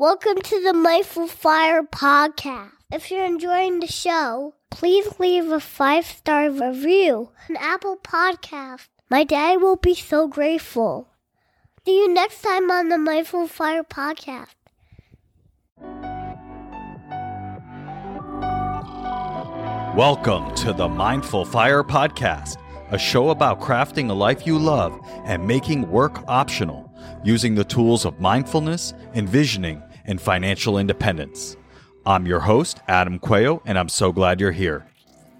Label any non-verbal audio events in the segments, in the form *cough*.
Welcome to the Mindful Fire podcast. If you're enjoying the show, please leave a five star review on Apple Podcast. My dad will be so grateful. See you next time on the Mindful Fire podcast. Welcome to the Mindful Fire Podcast, a show about crafting a life you love and making work optional using the tools of mindfulness, envisioning, and financial independence. I'm your host, Adam Coelho, and I'm so glad you're here.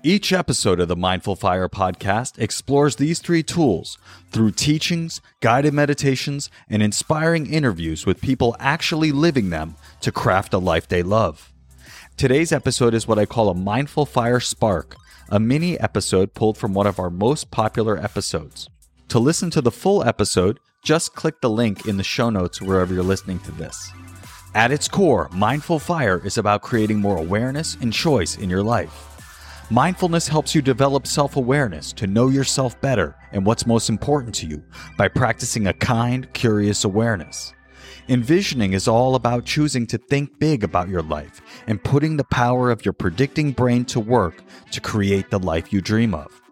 Each episode of the Mindful Fire podcast explores these three tools through teachings, guided meditations, and inspiring interviews with people actually living them to craft a life they love. Today's episode is what I call a Mindful Fire Spark, a mini episode pulled from one of our most popular episodes. To listen to the full episode, just click the link in the show notes wherever you're listening to this. At its core, Mindful Fire is about creating more awareness and choice in your life. Mindfulness helps you develop self awareness to know yourself better and what's most important to you by practicing a kind, curious awareness. Envisioning is all about choosing to think big about your life and putting the power of your predicting brain to work to create the life you dream of.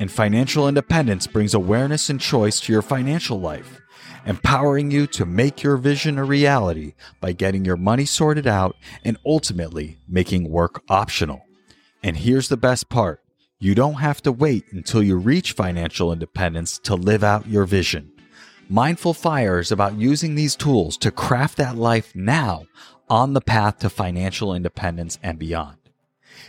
And financial independence brings awareness and choice to your financial life, empowering you to make your vision a reality by getting your money sorted out and ultimately making work optional. And here's the best part you don't have to wait until you reach financial independence to live out your vision. Mindful Fire is about using these tools to craft that life now on the path to financial independence and beyond.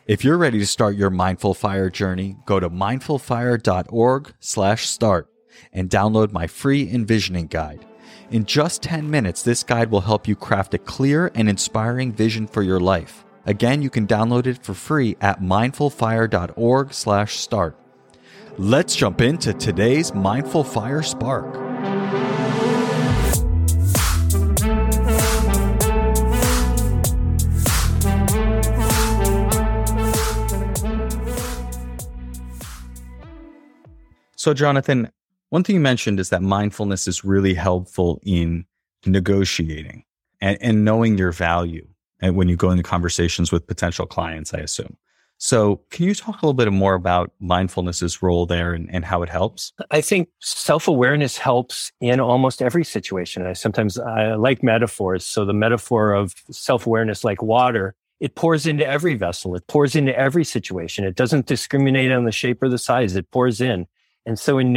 If you're ready to start your Mindful Fire journey, go to mindfulfire.org/start and download my free envisioning guide. In just 10 minutes, this guide will help you craft a clear and inspiring vision for your life. Again, you can download it for free at mindfulfire.org/start. Let's jump into today's Mindful Fire Spark. So, Jonathan, one thing you mentioned is that mindfulness is really helpful in negotiating and, and knowing your value and when you go into conversations with potential clients, I assume. So, can you talk a little bit more about mindfulness's role there and, and how it helps? I think self awareness helps in almost every situation. I sometimes I like metaphors. So, the metaphor of self awareness, like water, it pours into every vessel, it pours into every situation. It doesn't discriminate on the shape or the size, it pours in. And so in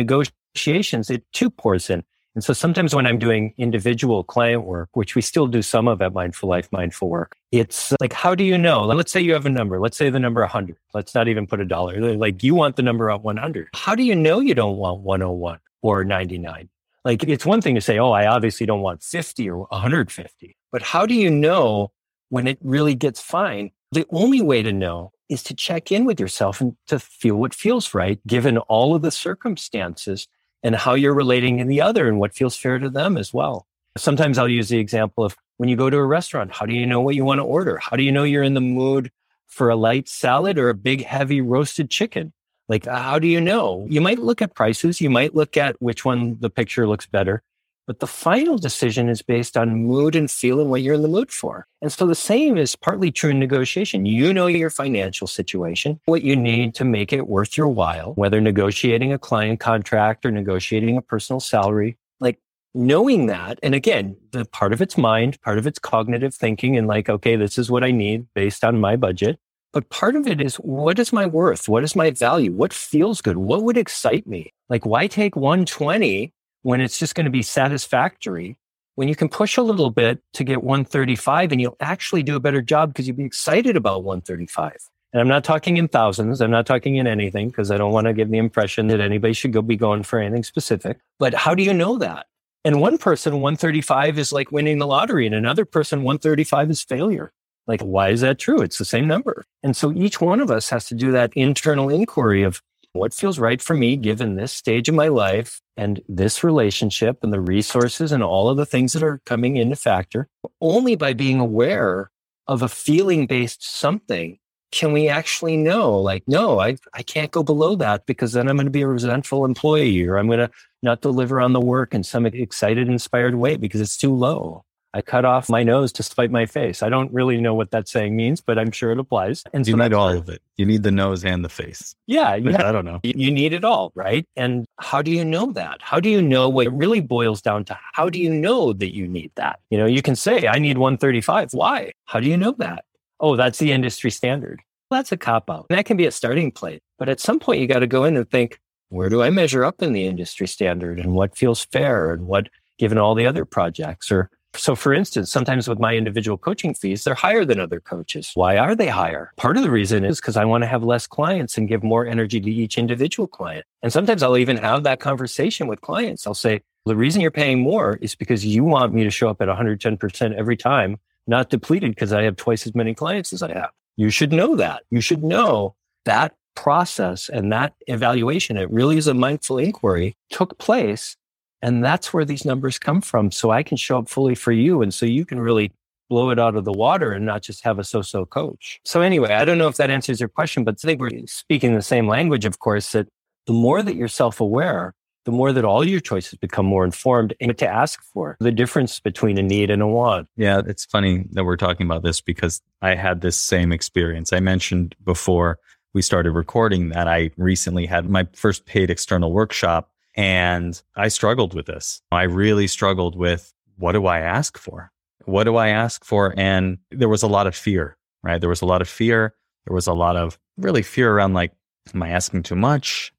negotiations, it too pours in. And so sometimes when I'm doing individual client work, which we still do some of at Mindful Life, Mindful Work, it's like, how do you know? Let's say you have a number. Let's say the number 100. Let's not even put a dollar. Like you want the number of 100. How do you know you don't want 101 or 99? Like it's one thing to say, oh, I obviously don't want 50 or 150. But how do you know when it really gets fine? The only way to know is to check in with yourself and to feel what feels right, given all of the circumstances and how you're relating in the other and what feels fair to them as well. Sometimes I'll use the example of when you go to a restaurant, how do you know what you want to order? How do you know you're in the mood for a light salad or a big, heavy roasted chicken? Like, how do you know? You might look at prices. You might look at which one the picture looks better. But the final decision is based on mood and feeling what you're in the mood for. And so the same is partly true in negotiation. You know your financial situation, what you need to make it worth your while, whether negotiating a client contract or negotiating a personal salary. Like knowing that. And again, the part of its mind, part of its cognitive thinking, and like, okay, this is what I need based on my budget. But part of it is what is my worth? What is my value? What feels good? What would excite me? Like, why take 120 when it's just going to be satisfactory, when you can push a little bit to get 135 and you'll actually do a better job because you'll be excited about 135. And I'm not talking in thousands. I'm not talking in anything because I don't want to give the impression that anybody should go be going for anything specific. But how do you know that? And one person, 135 is like winning the lottery, and another person, 135 is failure. Like, why is that true? It's the same number. And so each one of us has to do that internal inquiry of what feels right for me given this stage of my life and this relationship and the resources and all of the things that are coming into factor. Only by being aware of a feeling based something can we actually know like no I, I can't go below that because then i'm going to be a resentful employee or i'm going to not deliver on the work in some excited inspired way because it's too low I cut off my nose to spite my face. I don't really know what that saying means, but I'm sure it applies. And you so need all of it. You need the nose and the face. Yeah, *laughs* yeah. I don't know. You need it all, right? And how do you know that? How do you know what it really boils down to? How do you know that you need that? You know, you can say, I need 135. Why? How do you know that? Oh, that's the industry standard. Well, that's a cop out. That can be a starting place. But at some point, you got to go in and think, where do I measure up in the industry standard and what feels fair and what, given all the other projects or so, for instance, sometimes with my individual coaching fees, they're higher than other coaches. Why are they higher? Part of the reason is because I want to have less clients and give more energy to each individual client. And sometimes I'll even have that conversation with clients. I'll say, the reason you're paying more is because you want me to show up at 110% every time, not depleted because I have twice as many clients as I have. You should know that. You should know that process and that evaluation. It really is a mindful inquiry took place and that's where these numbers come from. So I can show up fully for you. And so you can really blow it out of the water and not just have a so so coach. So, anyway, I don't know if that answers your question, but I think we're speaking the same language, of course, that the more that you're self aware, the more that all your choices become more informed and to ask for the difference between a need and a want. Yeah, it's funny that we're talking about this because I had this same experience. I mentioned before we started recording that I recently had my first paid external workshop and I struggled with this. I really struggled with what do I ask for? What do I ask for? And there was a lot of fear, right? There was a lot of fear. There was a lot of really fear around like, am I asking too much?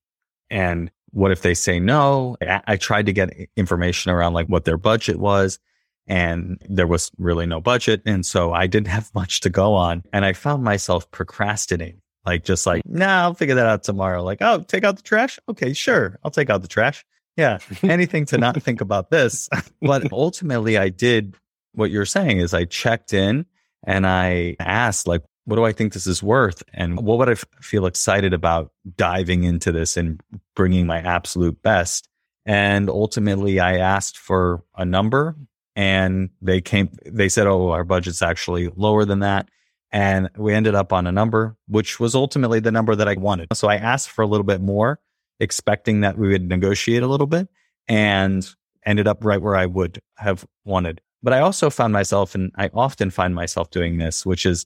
And what if they say no? I, I tried to get information around like what their budget was and there was really no budget. And so I didn't *laughs* have much to go on. And I found myself procrastinating like just like, mm-hmm. nah, I'll figure that out tomorrow. Like, oh, take out the trash? Okay, sure. I'll take out the trash. Yeah. Anything to not think about this. *laughs* but ultimately I did what you're saying is I checked in and I asked like, what do I think this is worth? And what would I f- feel excited about diving into this and bringing my absolute best? And ultimately I asked for a number and they came, they said, oh, our budget's actually lower than that. And we ended up on a number, which was ultimately the number that I wanted. So I asked for a little bit more, expecting that we would negotiate a little bit and ended up right where I would have wanted. But I also found myself, and I often find myself doing this, which is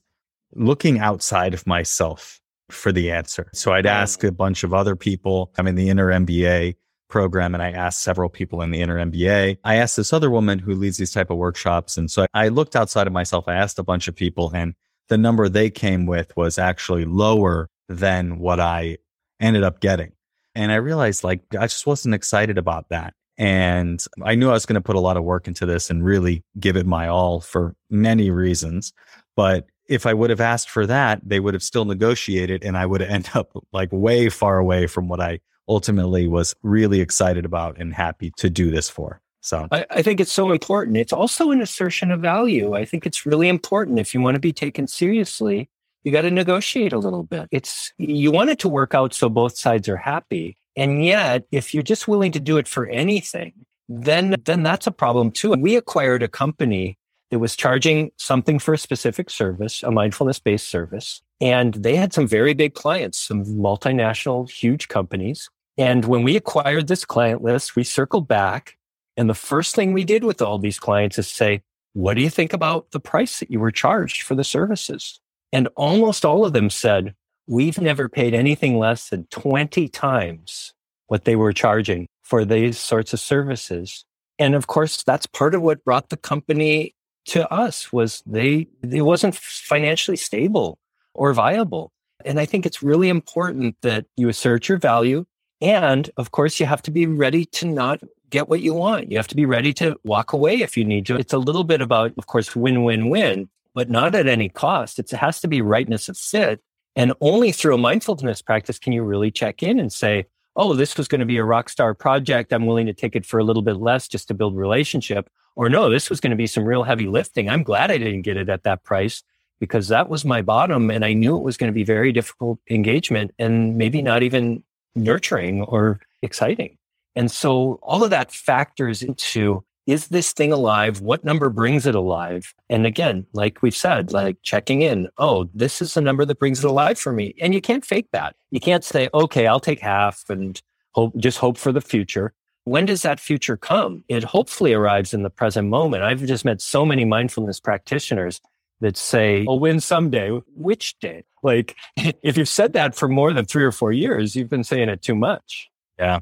looking outside of myself for the answer. So I'd ask a bunch of other people. I'm in the inner MBA program and I asked several people in the inner MBA. I asked this other woman who leads these type of workshops. And so I looked outside of myself. I asked a bunch of people and the number they came with was actually lower than what I ended up getting. And I realized like I just wasn't excited about that. And I knew I was going to put a lot of work into this and really give it my all for many reasons. But if I would have asked for that, they would have still negotiated and I would *laughs* ended up like way far away from what I ultimately was really excited about and happy to do this for. So I, I, think it's so important. It's also an assertion of value. I think it's really important if you want to be taken seriously, you got to negotiate a little bit. It's you want it to work out so both sides are happy. And yet, if you're just willing to do it for anything, then then that's a problem too. We acquired a company that was charging something for a specific service, a mindfulness based service. And they had some very big clients, some multinational, huge companies. And when we acquired this client list, we circled back and the first thing we did with all these clients is say, what do you think about the price that you were charged for the services? And almost all of them said, we've never paid anything less than 20 times what they were charging for these sorts of services. And of course, that's part of what brought the company to us was they, it wasn't financially stable or viable. And I think it's really important that you assert your value. And of course, you have to be ready to not get what you want. You have to be ready to walk away if you need to. It's a little bit about, of course, win, win, win, but not at any cost. It's, it has to be rightness of fit. And only through a mindfulness practice can you really check in and say, oh, this was going to be a rock star project. I'm willing to take it for a little bit less just to build relationship. Or no, this was going to be some real heavy lifting. I'm glad I didn't get it at that price because that was my bottom. And I knew it was going to be very difficult engagement and maybe not even nurturing or exciting. And so all of that factors into is this thing alive? What number brings it alive? And again, like we've said, like checking in, oh, this is the number that brings it alive for me. And you can't fake that. You can't say, okay, I'll take half and hope, just hope for the future. when does that future come? It hopefully arrives in the present moment. I've just met so many mindfulness practitioners that say, "Oh, when someday." Which day? Like, *laughs* if you've said that for more than three or four years, you've been saying it too much. Yeah,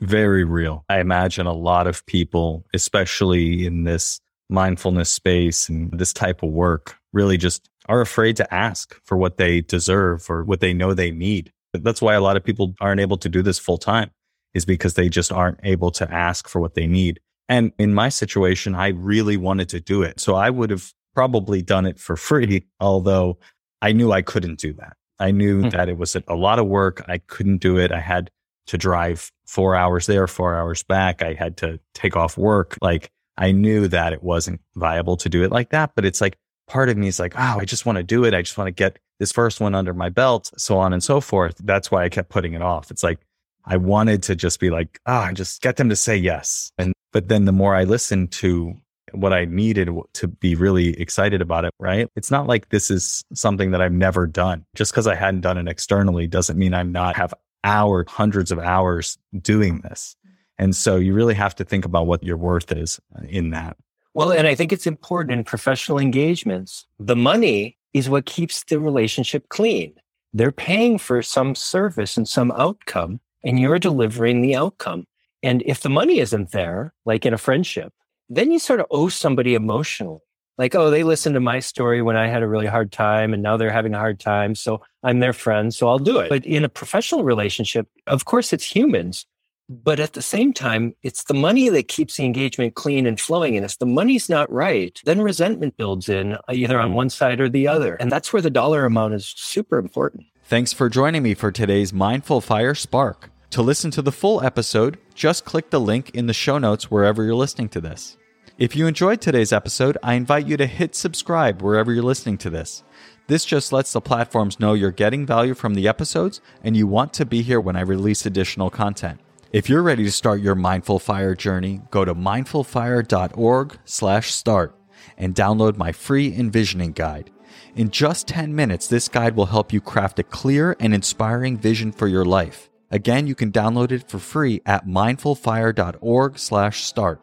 very real. I imagine a lot of people, especially in this mindfulness space and this type of work, really just are afraid to ask for what they deserve or what they know they need. That's why a lot of people aren't able to do this full time is because they just aren't able to ask for what they need. And in my situation, I really wanted to do it. So I would have probably done it for *laughs* free, although I knew I couldn't do that. I knew mm. that it was a lot of work. I couldn't do it. I had to drive four hours there, four hours back. I had to take off work. Like I knew that it wasn't viable to do it like that. But it's like part of me is like, oh, I just want to do it. I just want to get this first one under my belt, so on and so forth. That's why I kept putting it off. It's like I wanted to just be like, ah, oh, just get them to say yes. And but then the more I listened to what I needed to be really excited about it, right? It's not like this is something that I've never done. Just because I hadn't done it externally doesn't mean I'm not have hours, hundreds of hours doing this. And so you really have to think about what your worth is uh, in that. Well, and I think it's important in professional engagements. The money is what keeps the relationship clean. They're paying for some service and some outcome, and you're delivering the outcome. And if the money isn't there, like in a friendship, then you sort of owe somebody emotionally. Like, oh, they listened to my story when I had a really hard time and now they're having a hard time. So I'm their friend. So I'll do it. But in a professional relationship, of course, it's humans. But at the same time, it's the money that keeps the engagement clean and flowing. And if the money's not right, then resentment builds in uh, either on one side or the other. And that's where the dollar amount is super important. Thanks for joining me for today's Mindful Fire Spark. To listen to the full episode, just click the link in the show notes wherever you're listening to this. If you enjoyed today's episode, I invite you to hit subscribe wherever you're listening to this. This just lets the platforms know you're getting value from the episodes and you want to be here when I release additional content. If you're ready to start your Mindful Fire journey, go to mindfulfire.org/start and download my free envisioning guide. In just 10 minutes, this guide will help you craft a clear and inspiring vision for your life. Again, you can download it for free at mindfulfire.org/start.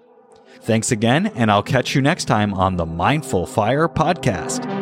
Thanks again, and I'll catch you next time on the Mindful Fire Podcast.